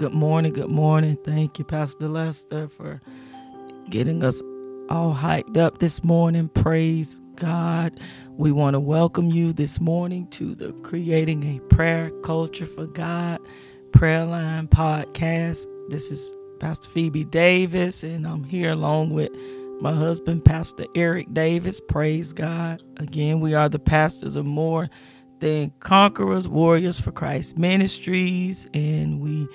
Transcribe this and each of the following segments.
Good morning. Good morning. Thank you, Pastor Lester, for getting us all hyped up this morning. Praise God. We want to welcome you this morning to the Creating a Prayer Culture for God Prayer Line podcast. This is Pastor Phoebe Davis, and I'm here along with my husband, Pastor Eric Davis. Praise God. Again, we are the pastors of more than conquerors, warriors for Christ ministries, and we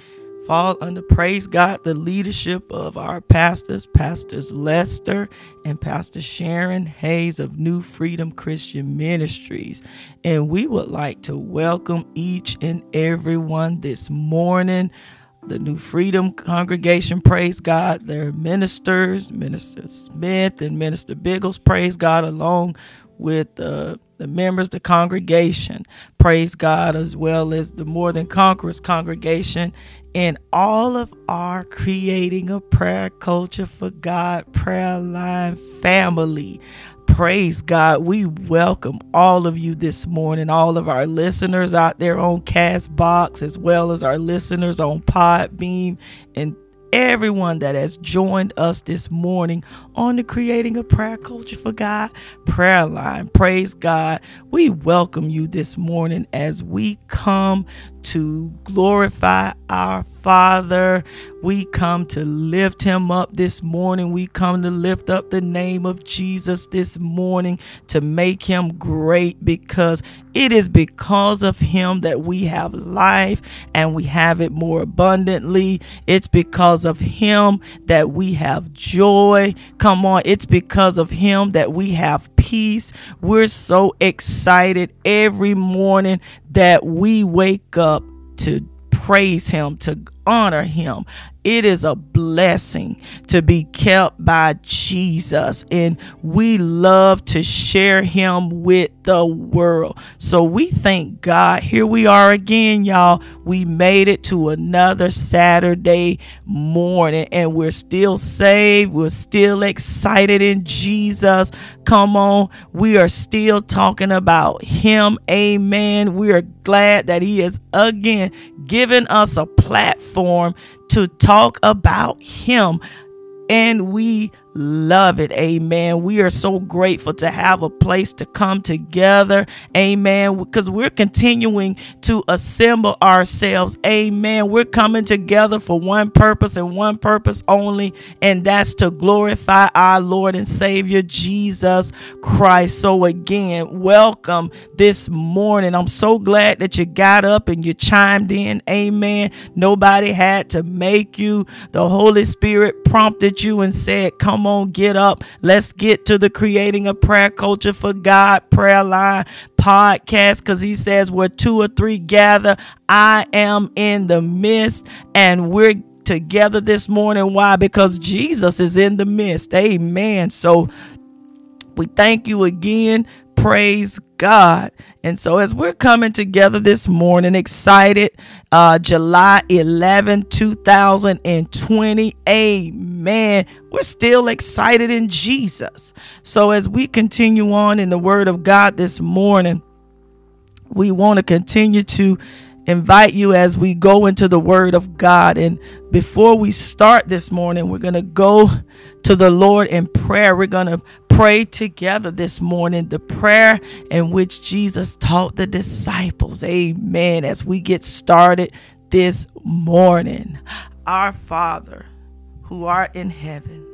fall under praise God the leadership of our pastors, Pastors Lester and Pastor Sharon Hayes of New Freedom Christian Ministries. And we would like to welcome each and everyone this morning. The New Freedom congregation, praise God. Their ministers, Minister Smith and Minister Biggles, praise God, along with uh, the members, the congregation, praise God, as well as the More Than Conquerors congregation, and all of our creating a prayer culture for God prayer line family. Praise God. We welcome all of you this morning, all of our listeners out there on Castbox, as well as our listeners on Podbean and everyone that has joined us this morning on the Creating a Prayer Culture for God prayer line. Praise God. We welcome you this morning as we come to glorify our Father. We come to lift him up this morning. We come to lift up the name of Jesus this morning to make him great because it is because of him that we have life and we have it more abundantly. It's because of him that we have joy. Come on, it's because of him that we have peace. We're so excited every morning that we wake up to praise him, to honor him. It is a blessing to be kept by Jesus, and we love to share him with the world. So we thank God. Here we are again, y'all. We made it to another Saturday morning, and we're still saved. We're still excited in Jesus. Come on. We are still talking about him. Amen. We are glad that he has again given us a platform to talk about Him. And we love it. Amen. We are so grateful to have a place to come together. Amen. Because we're continuing to assemble ourselves. Amen. We're coming together for one purpose and one purpose only, and that's to glorify our Lord and Savior Jesus Christ. So, again, welcome this morning. I'm so glad that you got up and you chimed in. Amen. Nobody had to make you, the Holy Spirit prompted you and said, Come Come on, get up. Let's get to the creating a prayer culture for God prayer line podcast because he says, where two or three gather, I am in the midst, and we're together this morning. Why? Because Jesus is in the midst. Amen. So we thank you again Praise God. And so, as we're coming together this morning, excited, uh, July 11, 2020, amen. We're still excited in Jesus. So, as we continue on in the Word of God this morning, we want to continue to invite you as we go into the Word of God. And before we start this morning, we're going to go to the Lord in prayer. We're going to pray together this morning the prayer in which Jesus taught the disciples. Amen. As we get started this morning, our Father who art in heaven,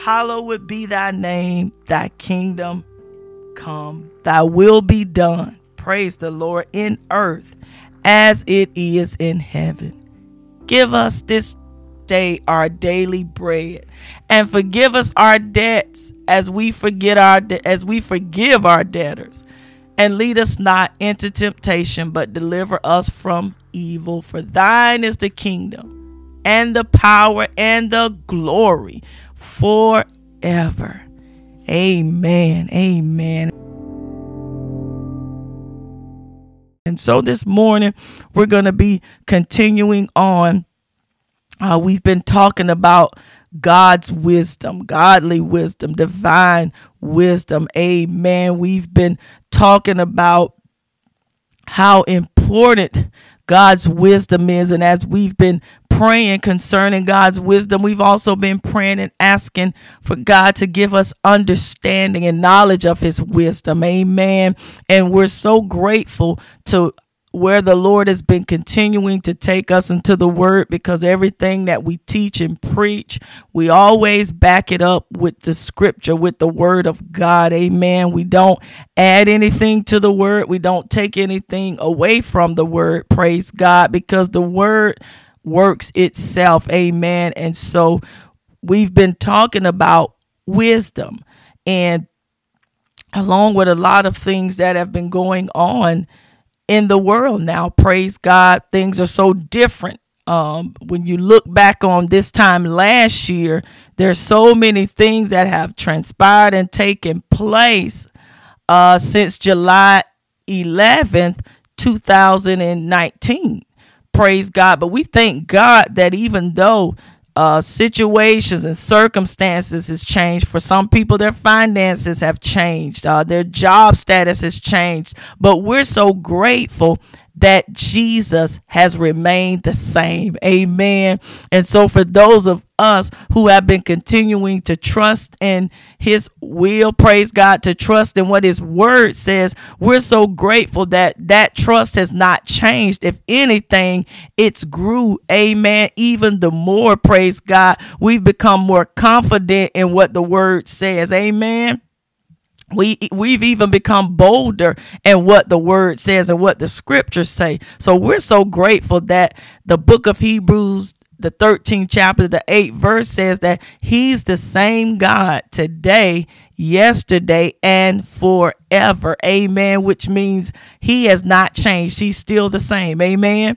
hallowed be thy name, thy kingdom come, thy will be done. Praise the Lord in earth as it is in heaven. Give us this day our daily bread. And forgive us our debts as we forget our de- as we forgive our debtors. And lead us not into temptation but deliver us from evil. For thine is the kingdom and the power and the glory forever. Amen. Amen. And so this morning, we're going to be continuing on. Uh, we've been talking about God's wisdom, godly wisdom, divine wisdom. Amen. We've been talking about how important God's wisdom is. And as we've been praying concerning God's wisdom, we've also been praying and asking for God to give us understanding and knowledge of his wisdom. Amen. And we're so grateful to where the Lord has been continuing to take us into the word because everything that we teach and preach, we always back it up with the scripture, with the word of God. Amen. We don't add anything to the word, we don't take anything away from the word. Praise God, because the word works itself. Amen. And so we've been talking about wisdom and along with a lot of things that have been going on in the world now. Praise God, things are so different. Um, when you look back on this time last year, there's so many things that have transpired and taken place uh, since July 11th, 2019. Praise God. But we thank God that even though uh, situations and circumstances has changed. For some people, their finances have changed, uh, their job status has changed. But we're so grateful that Jesus has remained the same. Amen. And so, for those of us who have been continuing to trust in His will, praise God, to trust in what His word says, we're so grateful that that trust has not changed. If anything, it's grew. Amen. Even the more, praise God, we've become more confident in what the word says. Amen we we've even become bolder in what the word says and what the scriptures say. So we're so grateful that the book of hebrews the 13th chapter the 8th verse says that he's the same god today yesterday and forever. Amen which means he has not changed. He's still the same. Amen.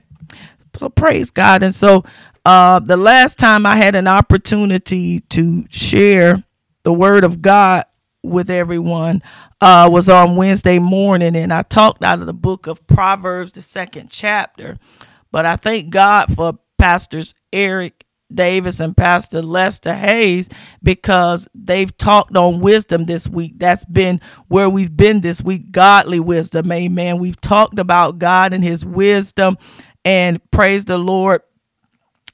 So praise god. And so uh the last time i had an opportunity to share the word of god with everyone uh, was on Wednesday morning, and I talked out of the book of Proverbs, the second chapter. But I thank God for Pastors Eric Davis and Pastor Lester Hayes because they've talked on wisdom this week. That's been where we've been this week godly wisdom. Amen. We've talked about God and his wisdom, and praise the Lord.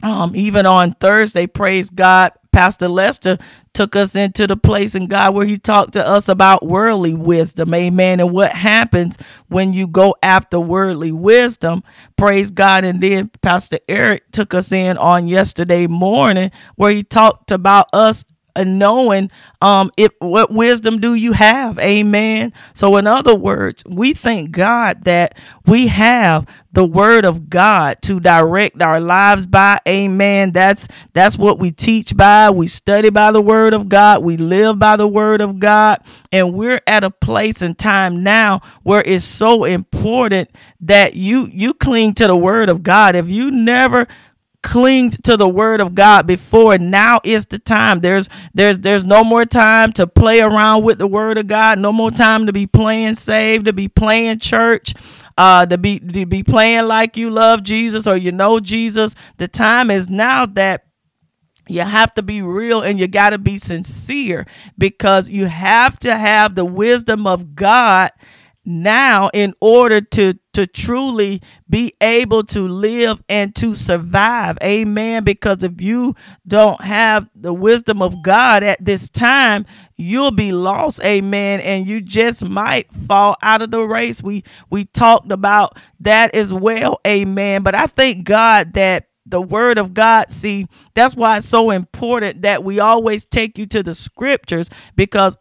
Um, even on Thursday, praise God, Pastor Lester took us into the place in God where he talked to us about worldly wisdom. Amen. And what happens when you go after worldly wisdom. Praise God. And then Pastor Eric took us in on yesterday morning where he talked about us and knowing um if what wisdom do you have? Amen. So in other words we thank god that we have the word of god to direct our lives by. Amen. That's that's what we teach by. We study by the word of god. We live by the word of god. And we're at a place and time now where it's so important that you you cling to the word of god. If you never clinged to the word of God before. Now is the time. There's there's there's no more time to play around with the word of God. No more time to be playing saved, to be playing church, uh, to be to be playing like you love Jesus or you know Jesus. The time is now that you have to be real and you got to be sincere because you have to have the wisdom of God now in order to to truly be able to live and to survive. Amen. Because if you don't have the wisdom of god at this time you'll be lost. Amen. And you just might fall out of the race. We we talked about that as well. Amen. But i thank god that the word of God. See, that's why it's so important that we always take you to the scriptures because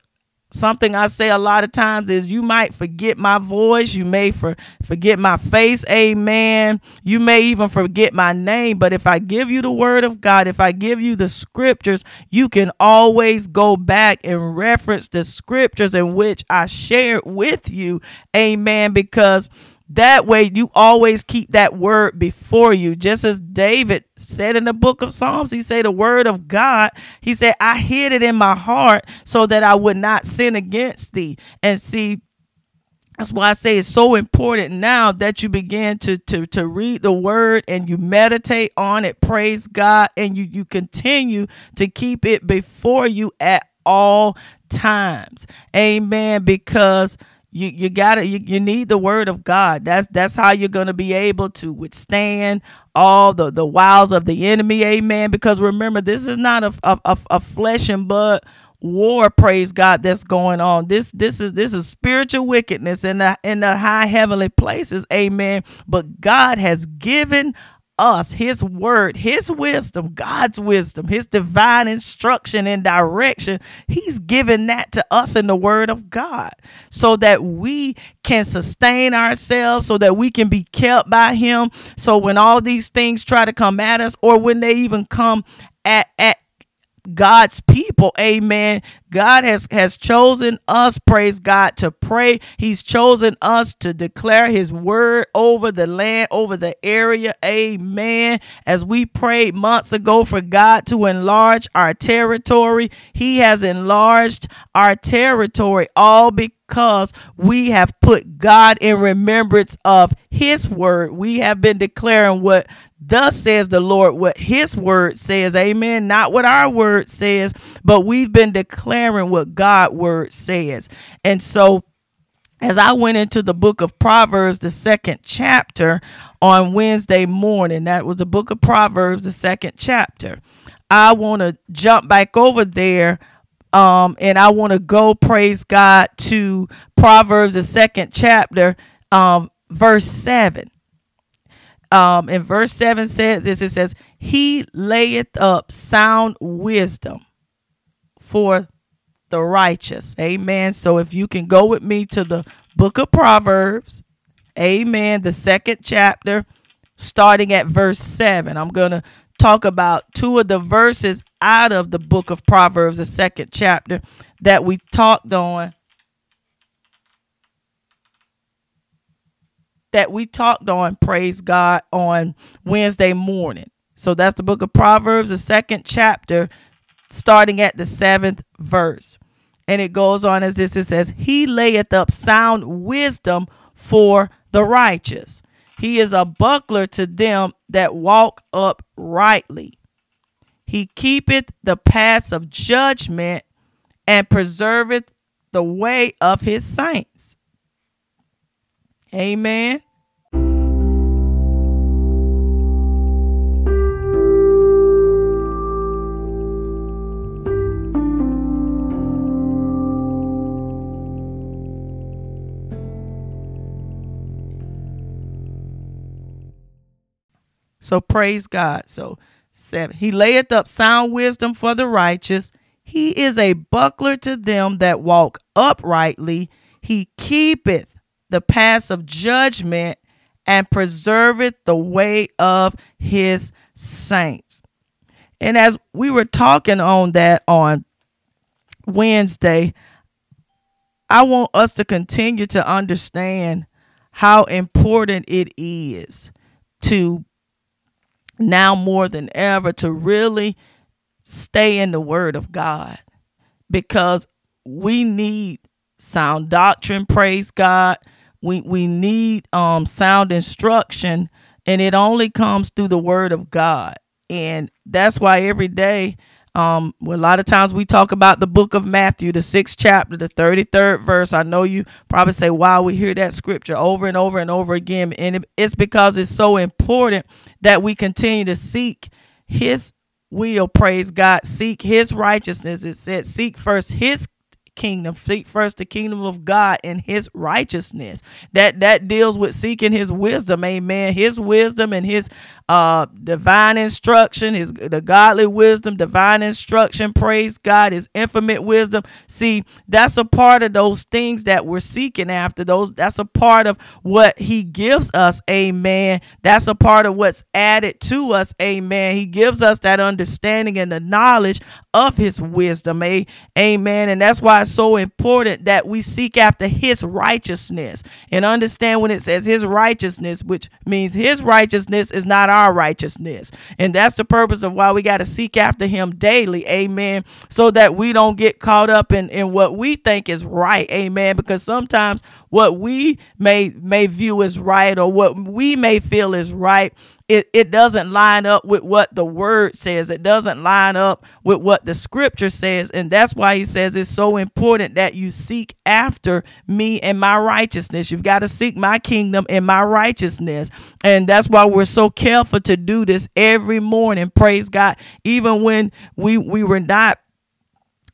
something I say a lot of times is you might forget my voice, you may for, forget my face, amen. You may even forget my name, but if I give you the word of God, if I give you the scriptures, you can always go back and reference the scriptures in which I shared with you, amen, because that way, you always keep that word before you. Just as David said in the book of Psalms, he said, The word of God, he said, I hid it in my heart so that I would not sin against thee. And see, that's why I say it's so important now that you begin to, to, to read the word and you meditate on it, praise God, and you, you continue to keep it before you at all times. Amen. Because you you gotta you, you need the word of god. That's that's how you're gonna be able to withstand all the the wiles of the enemy. Amen. Because remember this is not a, a, a flesh and blood war praise god that's going on. This this is this is spiritual wickedness in the in the high heavenly places. Amen. But god has given us his word, his wisdom, God's wisdom, his divine instruction and direction. He's given that to us in the word of God so that we can sustain ourselves, so that we can be kept by him. So when all these things try to come at us, or when they even come at, at God's people. Amen. God has has chosen us, praise God, to pray. He's chosen us to declare his word over the land, over the area. Amen. As we prayed months ago for God to enlarge our territory, he has enlarged our territory all because we have put God in remembrance of his word. We have been declaring what Thus says the Lord what his word says. Amen. Not what our word says, but we've been declaring what God word says. And so as I went into the book of Proverbs, the second chapter on Wednesday morning, that was the book of Proverbs, the second chapter. I want to jump back over there um, and I want to go, praise God, to Proverbs, the second chapter, um, verse 7 um, in verse 7 says this it says, He layeth up sound wisdom for the righteous. Amen. So if you can go with me to the book of Proverbs, amen, the second chapter, starting at verse 7. I'm going to talk about two of the verses out of the book of Proverbs, the second chapter, that we talked on that we talked on, praise God, on Wednesday morning. So that's the book of Proverbs, the second chapter, starting at the seventh verse. And it goes on as this it says, He layeth up sound wisdom for the righteous. He is a buckler to them that walk uprightly. He keepeth the paths of judgment and preserveth the way of his saints. Amen. So praise God. So seven. He layeth up sound wisdom for the righteous. He is a buckler to them that walk uprightly. He keepeth the paths of judgment and preserveth the way of his saints. And as we were talking on that on Wednesday, I want us to continue to understand how important it is to now more than ever to really stay in the word of God because we need sound doctrine, praise God we we need um sound instruction and it only comes through the word of God. And that's why every day um well, a lot of times we talk about the book of Matthew, the sixth chapter, the 33rd verse. I know you probably say, wow, we hear that scripture over and over and over again. And it's because it's so important that we continue to seek his will, praise God, seek his righteousness. It said, seek first his kingdom. Seek first the kingdom of god and his righteousness. That that deals with seeking his wisdom. Amen. His wisdom and his uh divine instruction his the godly wisdom divine instruction praise god his infinite wisdom. See that's a part of those things that we're seeking after. Those that's a part of what he gives us. Amen. That's a part of what's added to us. Amen. He gives us that understanding and the knowledge of his wisdom. Amen. And that's why it's so important that we seek after his righteousness and understand when it says his righteousness which means his righteousness is not our righteousness. And that's the purpose of why we got to seek after him daily. Amen. So that we don't get caught up in, in what we think is right. Amen. Because sometimes what we may may view as right or what we may feel is right it, it doesn't line up with what the word says. It doesn't line up with what the scripture says. And that's why he says it's so important that you seek after me and my righteousness. You've got to seek my kingdom and my righteousness. And that's why we're so careful to do this every morning. Praise God. Even when we, we were not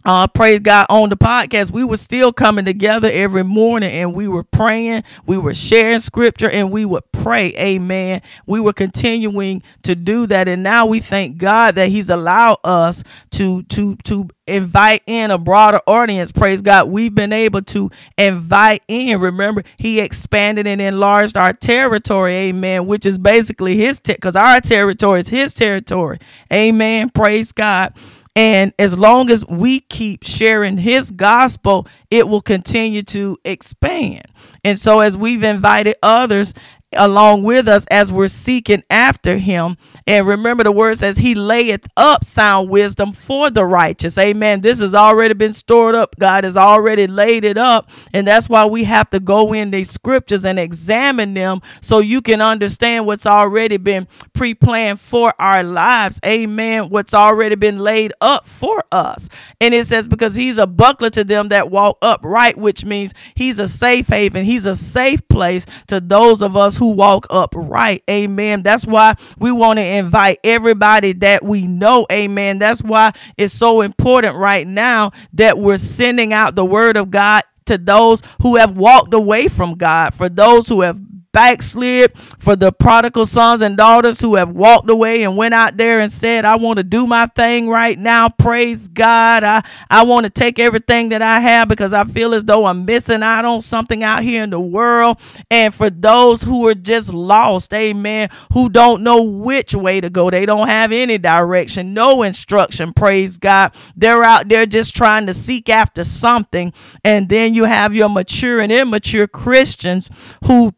uh, praise God on the podcast, we were still coming together every morning and we were praying, we were sharing scripture, and we would pray. Amen. We were continuing to do that, and now we thank God that He's allowed us to to to invite in a broader audience. Praise God. We've been able to invite in. Remember, He expanded and enlarged our territory. Amen. Which is basically His because te- our territory is His territory. Amen. Praise God. And as long as we keep sharing his gospel, it will continue to expand. And so, as we've invited others along with us as we're seeking after him. And remember, the word says, He layeth up sound wisdom for the righteous. Amen. This has already been stored up. God has already laid it up. And that's why we have to go in these scriptures and examine them so you can understand what's already been pre planned for our lives. Amen. What's already been laid up for us. And it says, Because He's a buckler to them that walk upright, which means He's a safe haven, He's a safe place to those of us who walk upright. Amen. That's why we want to invite everybody that we know. Amen. That's why it's so important right now that we're sending out the word of God to those who have walked away from God, for those who have backslid, for the prodigal sons and daughters who have walked away and went out there and said, I want to do my thing right now. Praise God. I, I want to take everything that I have because I feel as though I'm missing out on something out here in the world. And for those who are just lost, amen, who don't know which way to go, they don't have any direction, no instruction. Praise God. They're out there just trying to seek after something. And then you have your mature and immature Christians who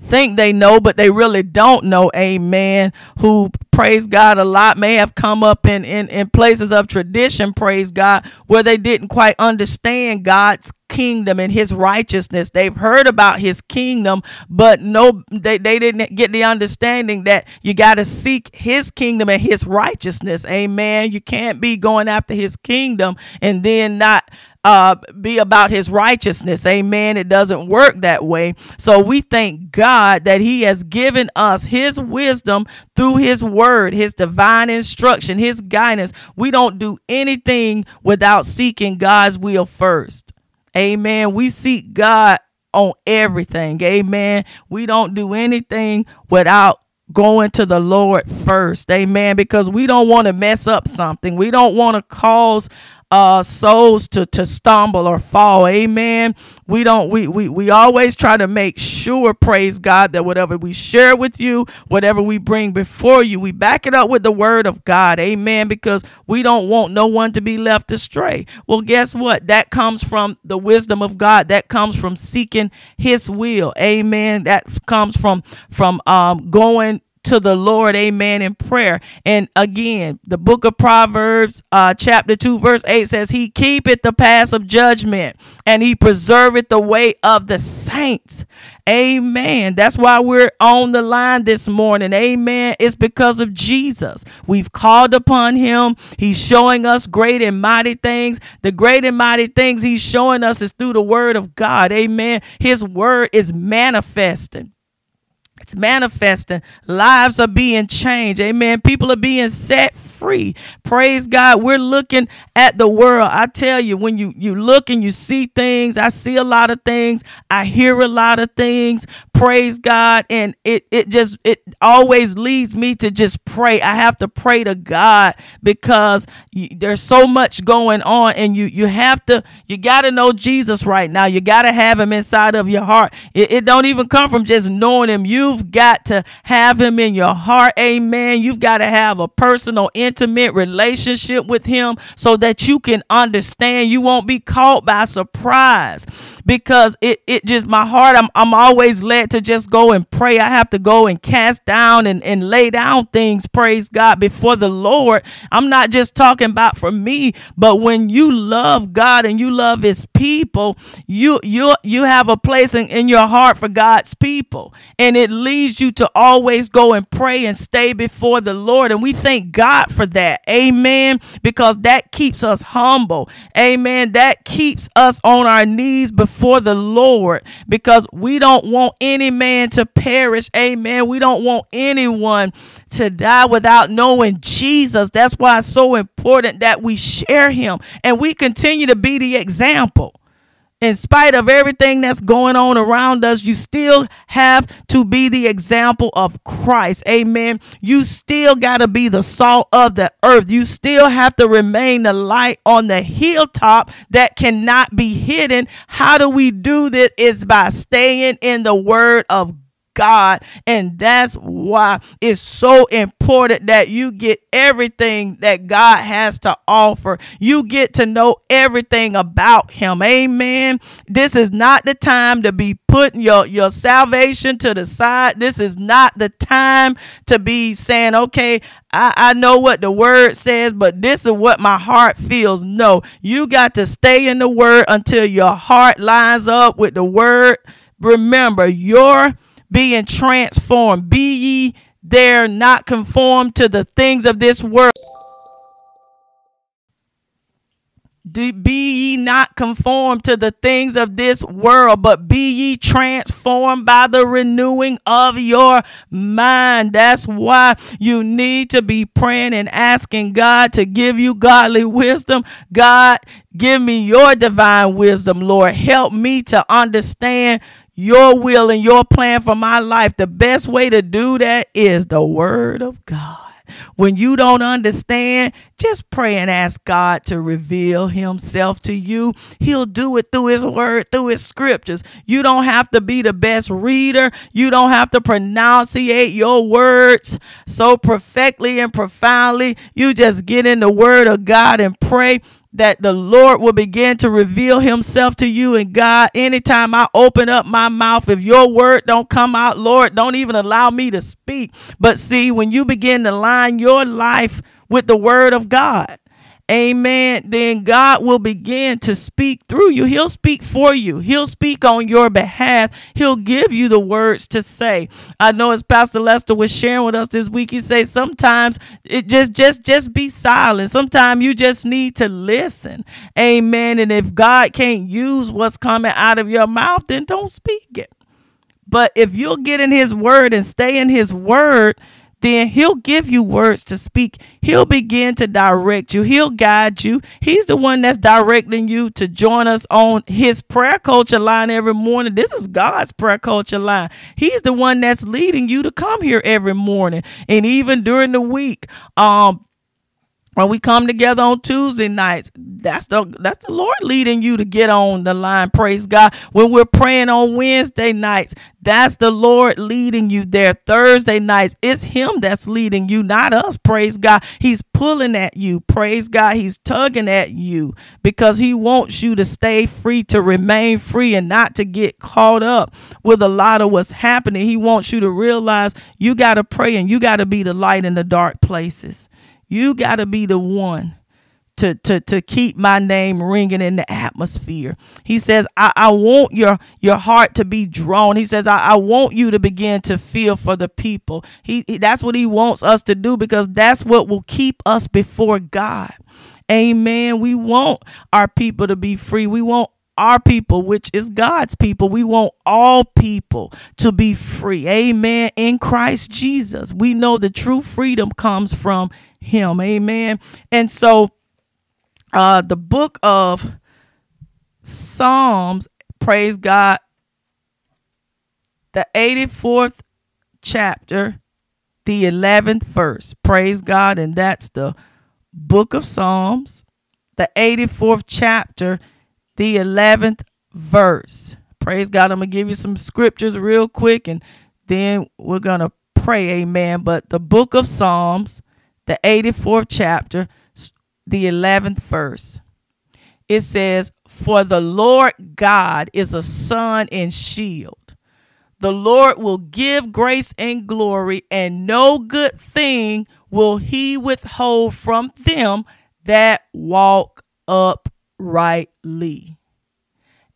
think they know, but they really don't know. Amen. Who praise God a lot may have come up in, in, in places of tradition, praise God, where they didn't quite understand God's kingdom and his righteousness. They've heard about his kingdom, but no, they, they didn't get the understanding that you got to seek his kingdom and his righteousness. Amen. You can't be going after his kingdom and then not uh, be about his righteousness. Amen. It doesn't work that way. So we thank God that he has given us his wisdom through his word, his divine instruction, his guidance. We don't do anything without seeking God's will first. Amen. We seek God on everything. Amen. We don't do anything without going to the Lord first. Amen. Because we don't want to mess up something. We don't want to cause uh souls to to stumble or fall. Amen. We don't we we, we always try to make sure praise god that whatever we share with you whatever we bring before you we back it up with the word of god. Amen. Because we don't want no one to be left astray. Well guess what? That comes from the wisdom of god. That comes from seeking his will. Amen. That comes from from um going to the Lord, amen, in prayer. And again, the book of Proverbs, uh, chapter 2, verse 8 says, He keepeth the paths of judgment and he preserveth the way of the saints. Amen. That's why we're on the line this morning. Amen. It's because of Jesus. We've called upon him. He's showing us great and mighty things. The great and mighty things he's showing us is through the word of God. Amen. His word is manifesting. It's manifesting. Lives are being changed. Amen. People are being set free. Praise God. We're looking at the world. I tell you, when you, you look and you see things, I see a lot of things. I hear a lot of things. Praise God. And it, it just, it always leads me to just pray. I have to pray to God because you, there's so much going on and you, you have to, you got to know Jesus right now. You got to have him inside of your heart. It, it don't even come from just knowing him. You You've got to have him in your heart. Amen. You've got to have a personal, intimate relationship with him so that you can understand. You won't be caught by surprise because it, it just my heart, I'm, I'm always led to just go and pray. I have to go and cast down and, and lay down things, praise God, before the Lord. I'm not just talking about for me, but when you love God and you love his people, you you you have a place in, in your heart for God's people. And it leads you to always go and pray and stay before the Lord. And we thank God for that. Amen. Because that keeps us humble. Amen. That keeps us on our knees before the Lord because we don't want any man to perish. Amen. We don't want anyone to die without knowing Jesus. That's why it's so important that we share him and we continue to be the example in spite of everything that's going on around us, you still have to be the example of Christ. Amen. You still got to be the salt of the earth. You still have to remain the light on the hilltop that cannot be hidden. How do we do that? Is by staying in the word of God. And that's why it's so important that you get everything that God has to offer. You get to know everything about Him. Amen. This is not the time to be putting your, your salvation to the side. This is not the time to be saying, okay, I, I know what the word says, but this is what my heart feels. No, you got to stay in the word until your heart lines up with the word. Remember, your being transformed. Be ye there not conformed to the things of this world. be ye not conformed to the things of this world, but be ye transformed by the renewing of your mind. That's why you need to be praying and asking God to give you godly wisdom. God, give me your divine wisdom, Lord. Help me to understand your will and your plan for my life, the best way to do that is the Word of God. When you don't understand, just pray and ask God to reveal Himself to you. He'll do it through His Word, through His scriptures. You don't have to be the best reader. You don't have to pronunciate your words so perfectly and profoundly. You just get in the Word of God and pray that the Lord will begin to reveal himself to you and God anytime I open up my mouth. If your word don't come out Lord don't even allow me to speak. But see when you begin to line your life with the word of God amen, then God will begin to speak through you. He'll speak for you. He'll speak on your behalf. He'll give you the words to say. I know as Pastor Lester was sharing with us this week, he said sometimes it just just just be silent. Sometimes you just need to listen. Amen. And if God can't use what's coming out of your mouth, then don't speak it. But if you'll get in his word and stay in his word, then he'll give you words to speak. He'll begin to direct you. He'll guide you. He's the one that's directing you to join us on his prayer culture line every morning. This is God's prayer culture line. He's the one that's leading you to come here every morning and even during the week. Um, when we come together on Tuesday nights, that's the that's the Lord leading you to get on the line. Praise God. When we're praying on Wednesday nights, that's the Lord leading you there. Thursday nights, it's Him that's leading you, not us. Praise God. He's pulling at you. Praise God. He's tugging at you because He wants you to stay free, to remain free, and not to get caught up with a lot of what's happening. He wants you to realize you got to pray and you got to be the light in the dark places. You got to be the one to, to, to keep my name ringing in the atmosphere. He says, I, I want your, your heart to be drawn. He says, I, I want you to begin to feel for the people. He, he that's what he wants us to do because that's what will keep us before God. Amen. We want our people to be free. We want our people, which is God's people. We want all people to be free. Amen. In Christ Jesus. We know the true freedom comes from Him. Amen. And so, uh, the book of Psalms, praise God, the 84th chapter, the 11th verse. Praise God. And that's the book of Psalms, the 84th chapter the 11th verse. Praise God. I'm going to give you some scriptures real quick and then we're going to pray, amen. But the book of Psalms, the 84th chapter, the 11th verse, it says, For the Lord God is a sun and shield. The Lord will give grace and glory, and no good thing will he withhold from them that walk uprightly.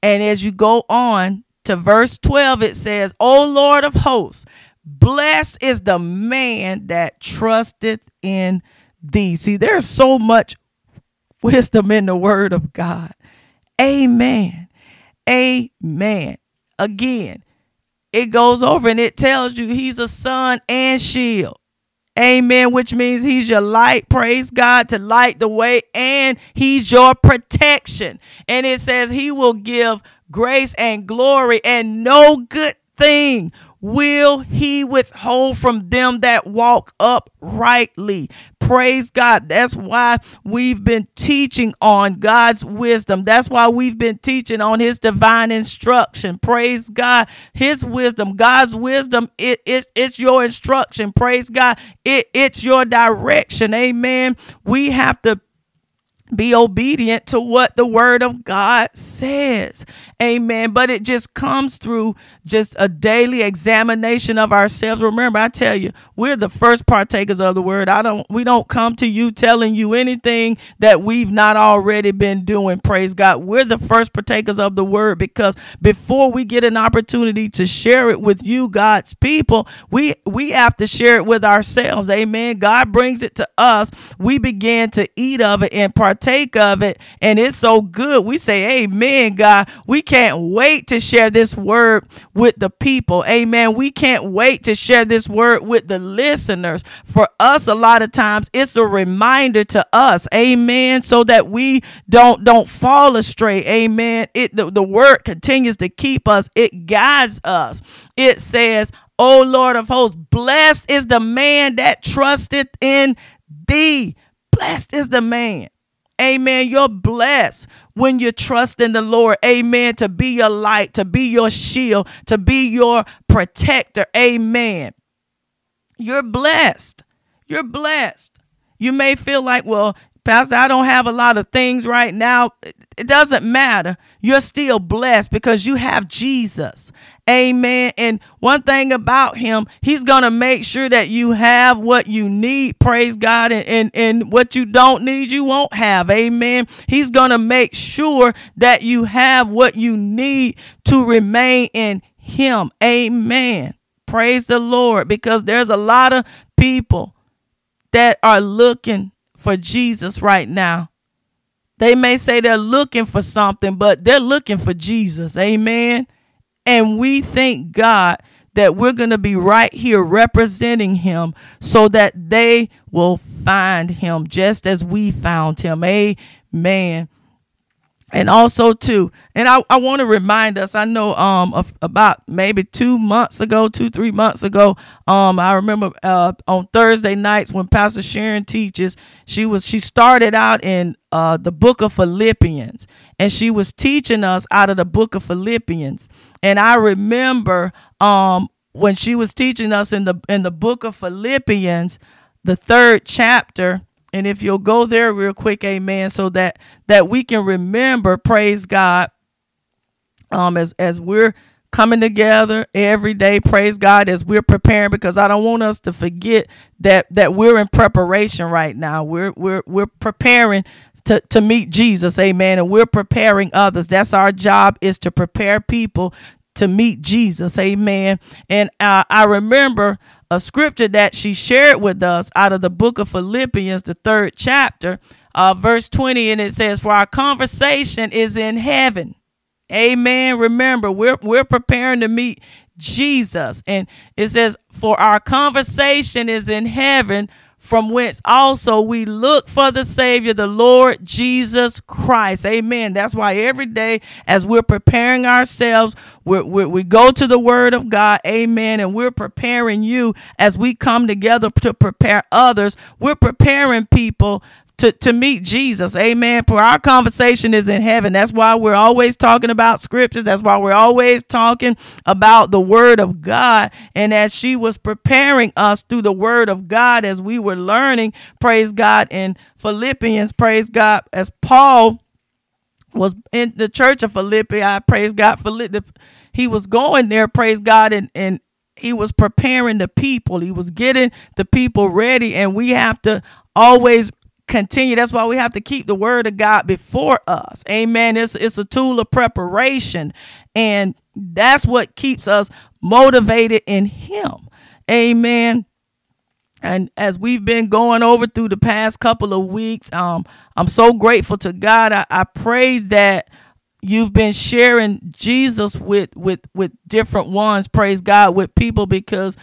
And as you go on to verse 12, it says, O Lord of hosts, blessed is the man that trusteth in thee. See, there's so much wisdom in the word of God. Amen. Amen. Again, it goes over and it tells you he's a sun and shield. Amen, which means he's your light. Praise God to light the way, and he's your protection. And it says he will give grace and glory, and no good thing will he withhold from them that walk uprightly. Praise God. That's why we've been teaching on God's wisdom. That's why we've been teaching on his divine instruction. Praise God. His wisdom, God's wisdom, it, it, it's your instruction. Praise God. It, it's your direction. Amen. We have to be obedient to what the word of God says. Amen. But it just comes through just a daily examination of ourselves. Remember, I tell you, we're the first partakers of the word. I don't we don't come to you telling you anything that we've not already been doing. Praise God. We're the first partakers of the word because before we get an opportunity to share it with you, God's people, we we have to share it with ourselves. Amen. God brings it to us. We begin to eat of it and partake partake of it and it's so good. We say, Amen, God. We can't wait to share this word with the people. Amen. We can't wait to share this word with the listeners. For us, a lot of times it's a reminder to us, amen, so that we don't don't fall astray. Amen. It the, the word continues to keep us, it guides us. It says, O Lord of hosts, blessed is the man that trusteth in thee. Blessed is the man Amen. You're blessed when you trust in the Lord. Amen. To be your light, to be your shield, to be your protector. Amen. You're blessed. You're blessed. You may feel like, well, Pastor, I don't have a lot of things right now. It doesn't matter. You're still blessed because you have Jesus. Amen. And one thing about him, he's going to make sure that you have what you need. Praise God. And, and, and what you don't need, you won't have. Amen. He's going to make sure that you have what you need to remain in him. Amen. Praise the Lord because there's a lot of people that are looking for Jesus right now. They may say they're looking for something, but they're looking for Jesus. Amen. And we thank God that we're going to be right here representing him so that they will find him just as we found him. Amen and also too and i, I want to remind us i know um of, about maybe two months ago two three months ago um i remember uh on thursday nights when pastor sharon teaches she was she started out in uh the book of philippians. And she was teaching us out of the book of philippians. And i remember um when she was teaching us in the in the book of philippians the third chapter and if you'll go there real quick, amen, so that that we can remember, praise God, um, as as we're coming together every day, praise God, as we're preparing, because I don't want us to forget that that we're in preparation right now. We're we're we're preparing to, to meet Jesus, amen. And we're preparing others. That's our job is to prepare people to meet Jesus, amen. And uh, I remember a scripture that she shared with us out of the book of Philippians, the third chapter, uh, verse 20, and it says, For our conversation is in heaven. Amen. Remember, we're we're preparing to meet Jesus. And it says, For our conversation is in heaven, from whence also we look for the Savior, the Lord Jesus Christ. Amen. That's why every day as we're preparing ourselves, we're, we're, we go to the Word of God. Amen. And we're preparing you as we come together to prepare others. We're preparing people to, to meet Jesus. Amen. For our conversation is in heaven. That's why we're always talking about scriptures. That's why we're always talking about the word of God. And as she was preparing us through the word of God, as we were learning, praise God, in Philippians, praise God, as Paul was in the church of Philippi, I praise God for he was going there, praise God, and, and he was preparing the people. He was getting the people ready, and we have to always continue. That's why we have to keep the word of God before us. Amen. It's it's a tool of preparation, and that's what keeps us motivated in Him. Amen. And as we've been going over through the past couple of weeks, um, I'm so grateful to God. I, I pray that you've been sharing Jesus with with with different ones, praise God, with people because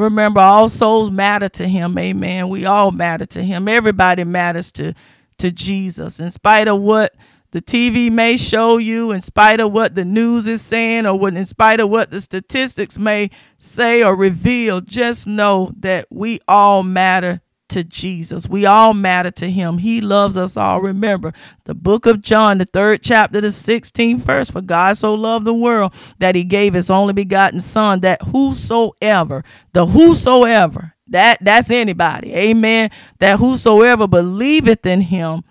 remember all souls matter to him. Amen. We all matter to him. Everybody matters to to Jesus. In spite of what the TV may show you, in spite of what the news is saying, or what, in spite of what the statistics may say or reveal, just know that we all matter to Jesus. We all matter to him. He loves us all. Remember the book of John, the third chapter, the 16th verse. For God so loved the world that he gave his only begotten son that whosoever, the whosoever, that that's anybody. Amen. That whosoever believeth in him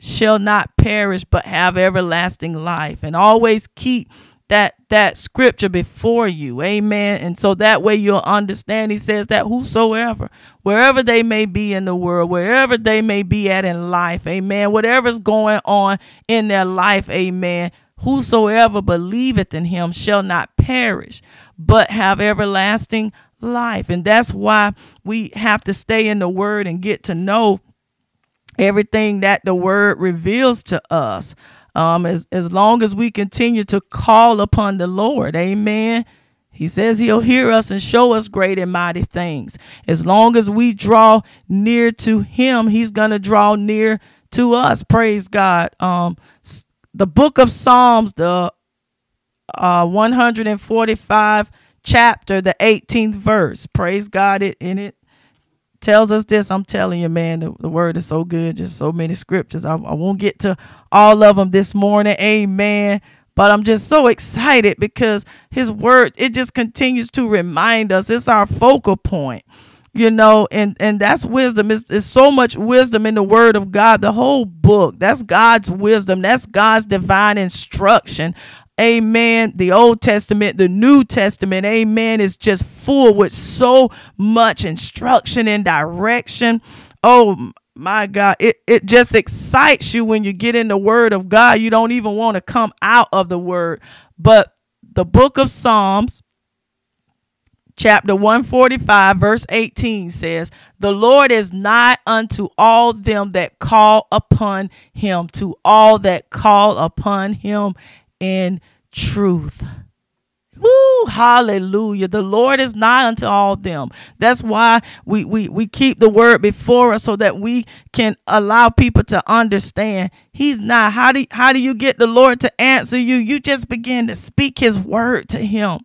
shall not perish but have everlasting life. And always keep that that scripture before you. Amen. And so that way you'll understand he says that whosoever wherever they may be in the world wherever they may be at in life amen whatever's going on in their life amen whosoever believeth in him shall not perish but have everlasting life. And that's why we have to stay in the word and get to know everything that the word reveals to us um, as, as long as we continue to call upon the Lord. Amen. He says he'll hear us and show us great and mighty things. As long as we draw near to him, he's going to draw near to us. Praise God. Um, the book of Psalms, the uh, 145 chapter, the 18th verse. Praise God. It in it tells us this. I'm telling you, man, the, the word is so good. Just so many scriptures. I, I won't get to all of them this morning. Amen. But I'm just so excited because his word, it just continues to remind us. It's our focal point you know and and that's wisdom it's, it's so much wisdom in the word of god the whole book that's god's wisdom that's god's divine instruction Amen. The Old Testament, the New Testament, amen, is just full with so much instruction and direction. Oh my God, it, it just excites you when you get in the Word of God. You don't even want to come out of the Word. But the book of Psalms, chapter 145, verse 18 says, The Lord is nigh unto all them that call upon him, to all that call upon him in truth. Woo, hallelujah. The Lord is nigh unto all them. That's why we, we, we keep the word before us so that we can allow people to understand he's not. How do, how do you get the Lord to answer you? You just begin to speak his word to him.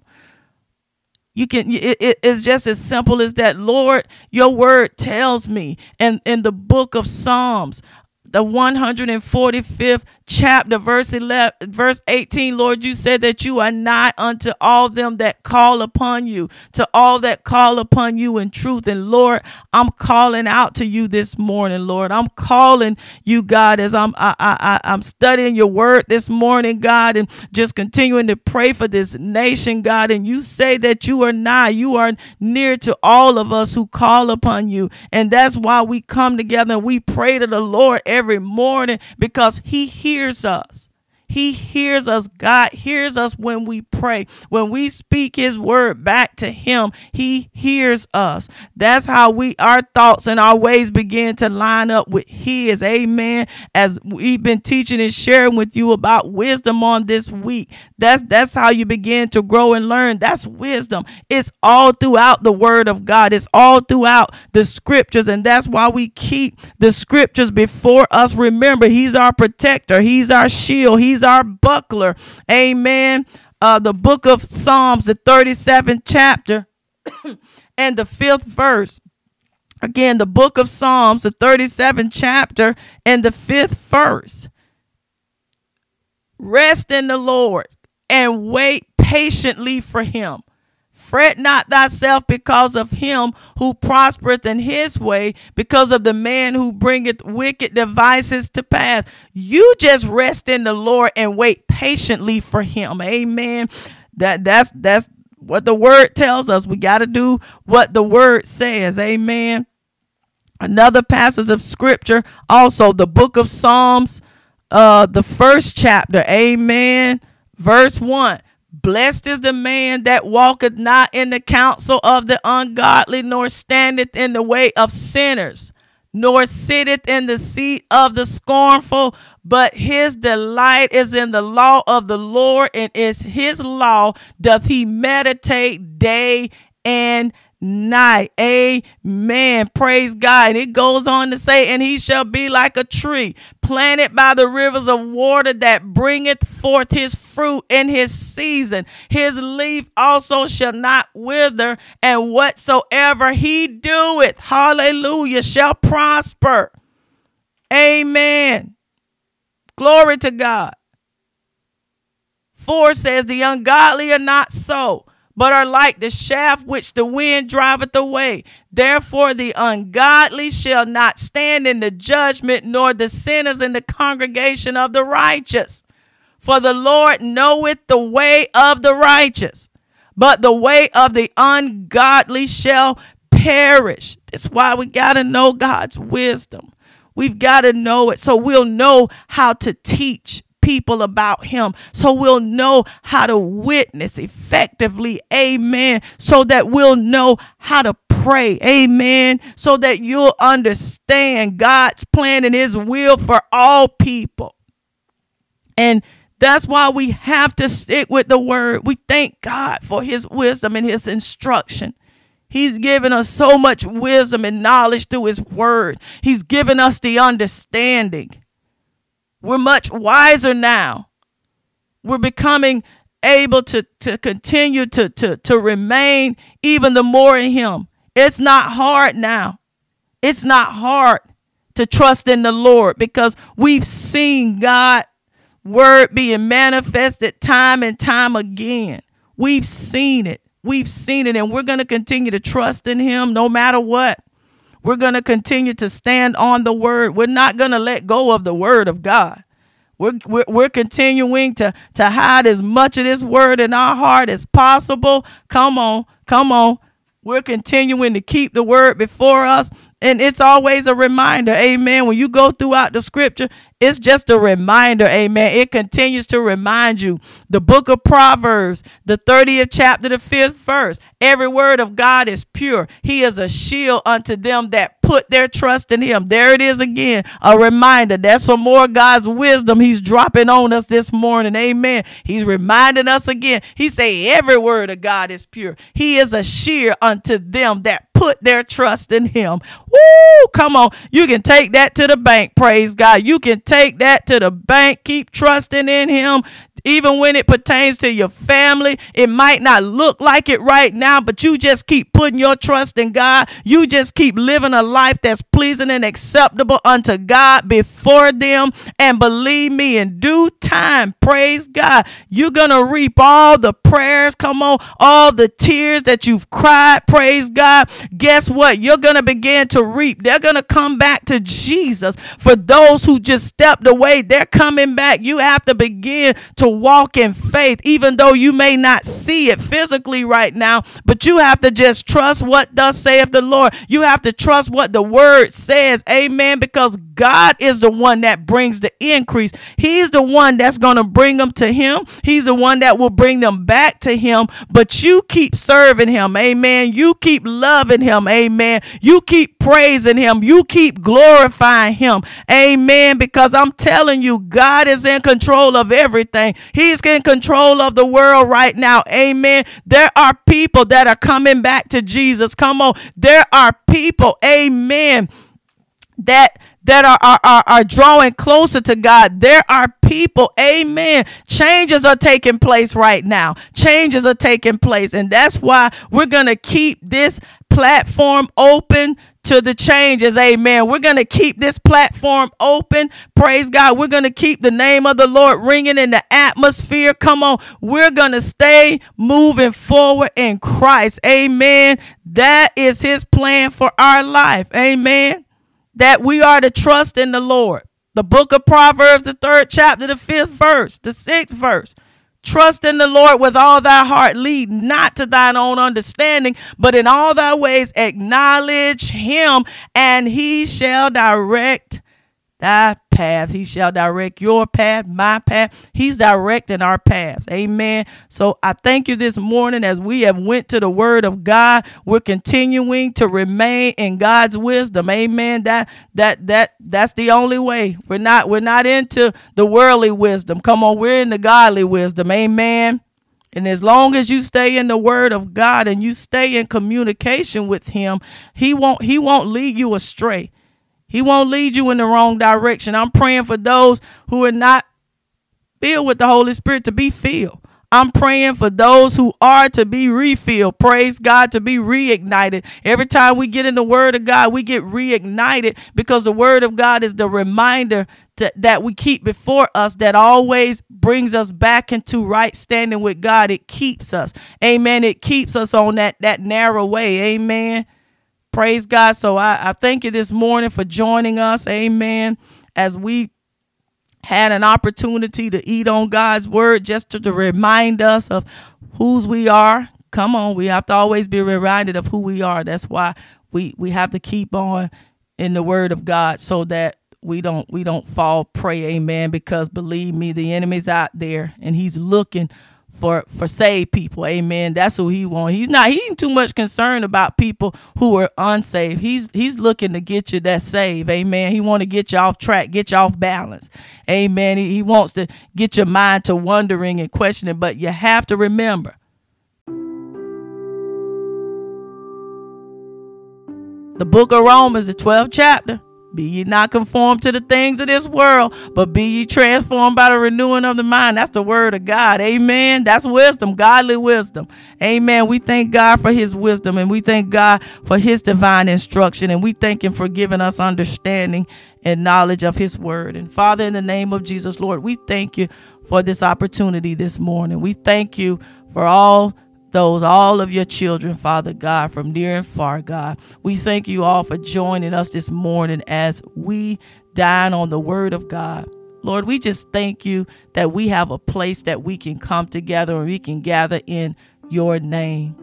You can it, it, it's just as simple as that. Lord, your word tells me. And in the book of Psalms, the 145th chapter verse 11 verse 18 lord you said that you are not unto all them that call upon you to all that call upon you in truth. And lord i'm calling out to you this morning lord. I'm calling you god as i'm I, I, i'm studying your word this morning god and just continuing to pray for this nation god. And you say that you are nigh you are near to all of us who call upon you. And that's why we come together and we pray to the lord every morning because he hears us. He hears us. God hears us when we pray. When we speak his word back to him, he hears us. That's how we our thoughts and our ways begin to line up with his. Amen. As we've been teaching and sharing with you about wisdom on this week. That's that's how you begin to grow and learn. That's wisdom. It's all throughout the word of God. It's all throughout the scriptures and that's why we keep the scriptures before us. Remember, he's our protector. He's our shield. He's He's our buckler. Amen. Uh, the book of Psalms, the 37th chapter and the fifth verse. Again, the book of Psalms, the 37th chapter and the fifth verse. Rest in the Lord and wait patiently for him. Fret not thyself because of him who prospereth in his way, because of the man who bringeth wicked devices to pass. You just rest in the Lord and wait patiently for him. Amen. That that's that's what the word tells us. We got to do what the word says. Amen. Another passage of scripture, also the book of Psalms, uh, the first chapter. Amen. Verse 1 Blessed is the man that walketh not in the counsel of the ungodly, nor standeth in the way of sinners, nor sitteth in the seat of the scornful, but his delight is in the law of the Lord, and is his law doth he meditate day and night. Amen. Praise God. And it goes on to say, and he shall be like a tree planted by the rivers of water that bringeth forth his fruit in his season. His leaf also shall not wither, and whatsoever he doeth, hallelujah, shall prosper. Amen. Glory to God. 4 says, The ungodly are not so but are like the shaft which the wind driveth away. Therefore, the ungodly shall not stand in the judgment, nor the sinners in the congregation of the righteous. For the Lord knoweth the way of the righteous, but the way of the ungodly shall perish. That's why we got to know God's wisdom. We've got to know it so we'll know how to teach people about him so we'll know how to witness effectively. Amen. So that we'll know how to pray. Amen. So that you'll understand God's plan and his will for all people. And that's why we have to stick with the word. We thank God for his wisdom and his instruction. He's given us so much wisdom and knowledge through his word. He's given us the understanding. We're much wiser now. We're becoming able to, to continue to, to, to remain even the more in Him. It's not hard now. It's not hard to trust in the Lord because we've seen God word being manifested time and time again. We've seen it. We've seen it and we're going to continue to trust in him no matter what. We're going to continue to stand on the word. We're not going to let go of the word of God. We're, we're, we're continuing to, to hide as much of this word in our heart as possible. Come on, come on. We're continuing to keep the word before us. And it's always a reminder, amen. When you go throughout the scripture, it's just a reminder, amen. It continues to remind you. The book of Proverbs, the 30th chapter, the 5th verse. Every word of God is pure. He is a shield unto them that put their trust in him. There it is again, a reminder. That's some more God's wisdom he's dropping on us this morning. Amen. He's reminding us again. He say every word of God is pure. He is a shield unto them that put their trust in him. Woo! Come on. You can take that to the bank. Praise God. You can take that to the bank. Keep trusting in him even when it pertains to your family. It might not look like it right now, but you just keep putting your trust in God. You just keep living a life that's pleasing and acceptable unto God before them. And believe me, in due time, praise God, you're going to reap all the prayers. Come on, all the tears that you've cried. Praise God. Guess what? You're going to begin to reap. They're going to come back to Jesus. For those who just stepped away, they're coming back. You have to begin to walk in faith, even though you may not see it physically right now, but you have to just trust what does saith the Lord. You have to trust what the word says. Amen. Because God is the one that brings the increase. He's the one that's going to bring them to him. He's the one that will bring them back to him. But you keep serving him. Amen. You keep loving him. Amen. You keep praising him. You keep glorifying him. Amen. Because I'm telling you, God is in control of everything. He's in control of the world right now. Amen. There are people that are coming back to Jesus. Come on. There are people, amen, that that are, are, are, are drawing closer to God. There are people, amen. Changes are taking place right now. Changes are taking place. And that's why we're going to keep this platform open to the changes. Amen. We're going to keep this platform open. Praise God. We're going to keep the name of the Lord ringing in the atmosphere. Come on. We're going to stay moving forward in Christ. Amen. That is his plan for our life. Amen. That we are to trust in the Lord. The book of Proverbs, the third chapter, the fifth verse, the sixth verse. Trust in the Lord with all thy heart. Lead not to thine own understanding, but in all thy ways acknowledge him, and he shall direct thy path. He shall direct your path, my path. He's directing our paths. Amen. So I thank you this morning as we have went to the word of God. We're continuing to remain in God's wisdom. Amen. That that that that's the only way. We're not we're not into the worldly wisdom. Come on, we're in the godly wisdom. Amen. And as long as you stay in the word of God and you stay in communication with him, he won't he won't lead you astray. He won't lead you in the wrong direction. I'm praying for those who are not filled with the Holy Spirit to be filled. I'm praying for those who are to be refilled. Praise God to be reignited. Every time we get in the Word of God, we get reignited because the Word of God is the reminder to, that we keep before us that always brings us back into right standing with God. It keeps us. Amen. It keeps us on that, that narrow way. Amen. Praise God. So I, I thank you this morning for joining us. Amen. As we had an opportunity to eat on God's word just to, to remind us of whose we are. Come on, we have to always be reminded of who we are. That's why we we have to keep on in the word of God so that we don't we don't fall prey amen because believe me the enemy's out there and he's looking for for saved people. Amen. That's who he wants. He's not he ain't too much concerned about people who are unsaved. He's he's looking to get you that saved. Amen. He want to get you off track, get you off balance. Amen. He, he wants to get your mind to wondering and questioning, but you have to remember the book of Romans, the 12th chapter. Be ye not conformed to the things of this world, but be ye transformed by the renewing of the mind. That's the word of God. Amen. That's wisdom, godly wisdom. Amen. We thank God for his wisdom and we thank God for his divine instruction and we thank him for giving us understanding and knowledge of his word. And Father, in the name of Jesus, Lord, we thank you for this opportunity this morning. We thank you for all those, all of your children, Father God, from near and far, God. We thank you all for joining us this morning as we dine on the word of God. Lord, we just thank you that we have a place that we can come together and we can gather in your name.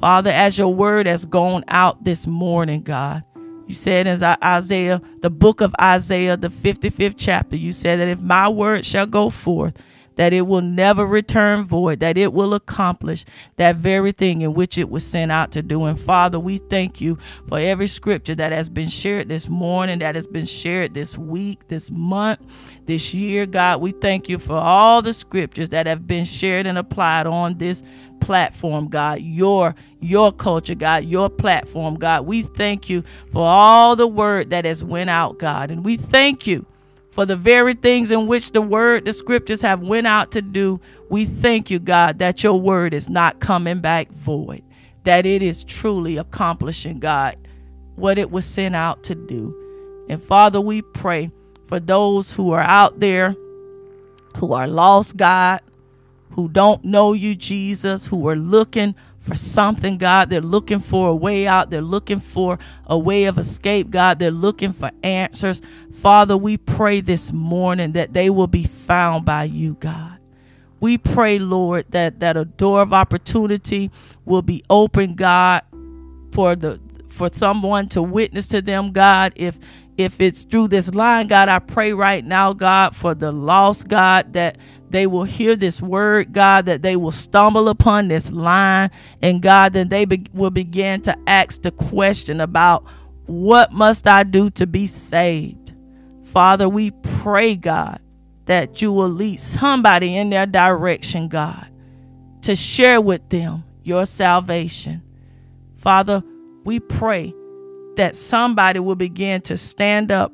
Father, as your word has gone out this morning, God, you said in Isaiah, the book of Isaiah, the 55th chapter, you said that if my word shall go forth, that it will never return void, that it will accomplish that very thing in which it was sent out to do. And Father, we thank you for every scripture that has been shared this morning, that has been shared this week, this month, this year. God, we thank you for all the scriptures that have been shared and applied on this platform, God, your your culture, God, your platform, God. We thank you for all the word that has went out, God. And we thank you for the very things in which the word, the scriptures have went out to do. We thank you, God, that your word is not coming back void, that it is truly accomplishing, God, what it was sent out to do. And Father, we pray for those who are out there who are lost, God, who don't know you, Jesus, who are looking for something, God. They're looking for a way out. They're looking for a way of escape, God. They're looking for answers. Father, we pray this morning that they will be found by you, God. We pray, Lord, that, that a door of opportunity will be open, God, for the for someone to witness to them, God. If if it's through this line, God, I pray right now, God, for the lost, God, that they will hear this word, God, that they will stumble upon this line, and God, then they be- will begin to ask the question about what must I do to be saved? Father, we pray, God, that you will lead somebody in their direction, God, to share with them your salvation. Father, we pray that somebody will begin to stand up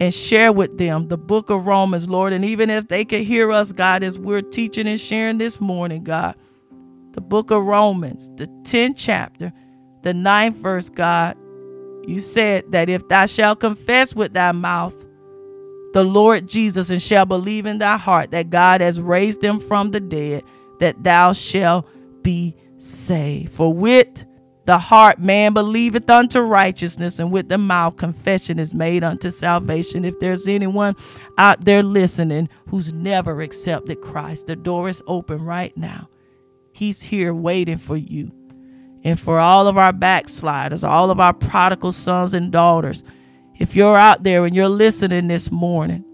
and share with them the book of Romans, Lord. And even if they could hear us, God, as we're teaching and sharing this morning, God, the book of Romans, the 10th chapter, the ninth verse, God, you said that if thou shalt confess with thy mouth the Lord Jesus and shall believe in thy heart that God has raised him from the dead, that thou shalt be saved. For with the heart man believeth unto righteousness, and with the mouth confession is made unto salvation. If there's anyone out there listening who's never accepted Christ, the door is open right now. He's here waiting for you. And for all of our backsliders, all of our prodigal sons and daughters, if you're out there and you're listening this morning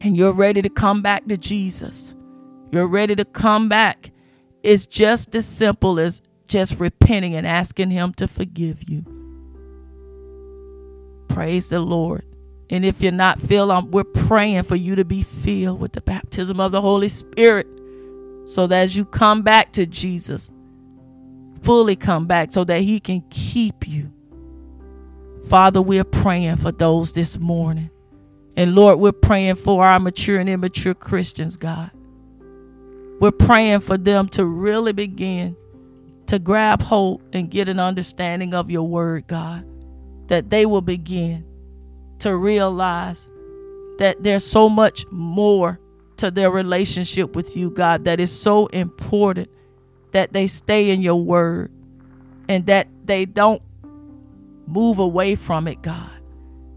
and you're ready to come back to Jesus, you're ready to come back, it's just as simple as just repenting and asking Him to forgive you. Praise the Lord. And if you're not filled, um, we're praying for you to be filled with the baptism of the Holy Spirit so that as you come back to Jesus, fully come back so that He can keep you. Father, we're praying for those this morning. And Lord, we're praying for our mature and immature Christians, God. We're praying for them to really begin to grab hold and get an understanding of your word, God, that they will begin to realize that there's so much more to their relationship with you, God, that is so important that they stay in your word and that they don't move away from it, God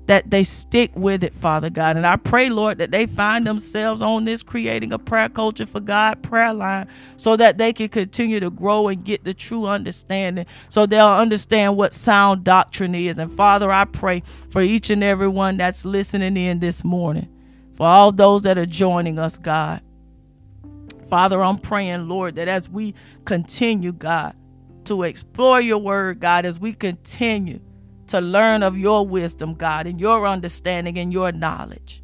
that they stick with it, Father God. And I pray, Lord, that they find themselves on this creating a prayer culture for God prayer line so that they can continue to grow and get the true understanding so they'll understand what sound doctrine is. And Father, I pray for each and every one that's listening in this morning, for all those that are joining us, God. Father, I'm praying, Lord, that as we continue, God, to explore your word, God, as we continue to learn of your wisdom, God, and your understanding and your knowledge.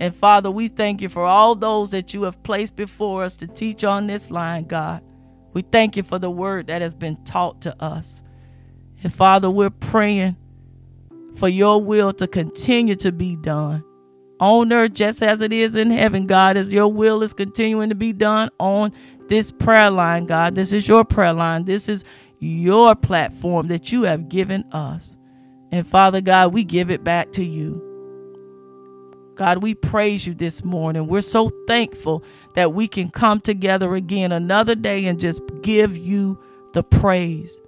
And Father, we thank you for all those that you have placed before us to teach on this line, God. We thank you for the word that has been taught to us. And Father, we're praying for your will to continue to be done on earth just as it is in heaven, God, as your will is continuing to be done on this prayer line, God. This is your prayer line. This is your platform that you have given us. And Father God, we give it back to you. God, we praise you this morning. We're so thankful that we can come together again another day and just give you the praise.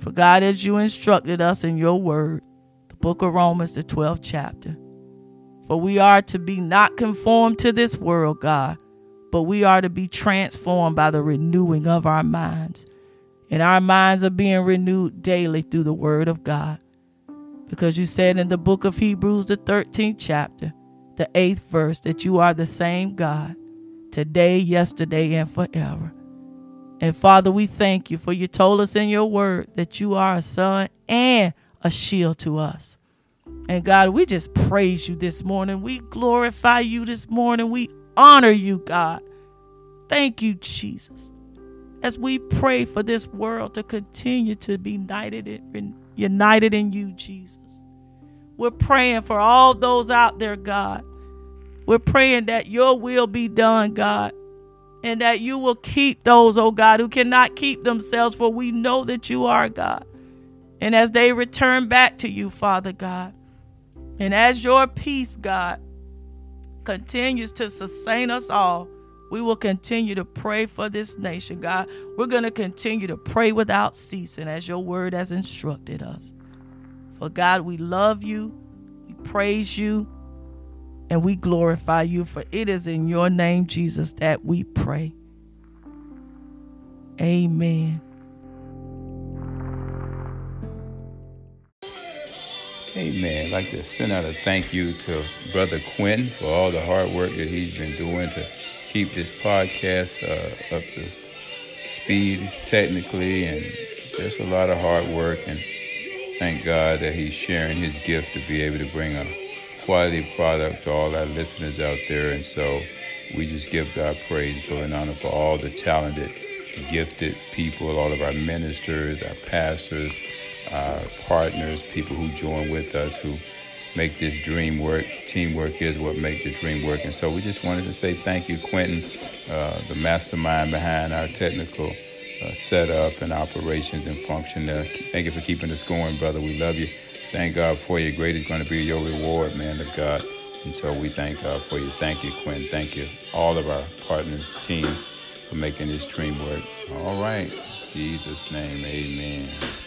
For God, as you instructed us in your word, the book of Romans, the 12th chapter. For we are to be not conformed to this world, God, but we are to be transformed by the renewing of our minds. And our minds are being renewed daily through the word of God. Because you said in the book of Hebrews, the 13th chapter, the eighth verse, that you are the same God today, yesterday, and forever. And Father, we thank you for you told us in your word that you are a sun and a shield to us. And God, we just praise you this morning. We glorify you this morning. We honor you, God. Thank you, Jesus. As we pray for this world to continue to be united in united in you, Jesus. We're praying for all those out there, God. We're praying that your will be done, God, and that you will keep those, oh God, who cannot keep themselves, for we know that you are God. And as they return back to you, Father God, and as your peace, God, continues to sustain us all, we will continue to pray for this nation, God. We're going to continue to pray without ceasing as your word has instructed us. For God, we love you, we praise you, and we glorify you. For it is in your name, Jesus, that we pray. Amen. Amen. I'd like to send out a thank you to Brother Quinn for all the hard work that he's been doing to keep this podcast uh, up to speed technically and just a lot of hard work. And thank God that He's sharing His gift to be able to bring a quality product to all our listeners out there. And so we just give God praise, and honor for all the talented, gifted people, all of our ministers, our pastors, our partners, people who join with us, who make this dream work. Teamwork is what makes the dream work. And so we just wanted to say thank you, Quentin, uh, the mastermind behind our technical uh, set up and operations and function. Uh, thank you for keeping us going, brother. We love you. Thank God for you. Great is going to be your reward, man of God. And so we thank God for you. Thank you, Quinn. Thank you, all of our partners, team, for making this dream work. All right. Jesus' name, amen.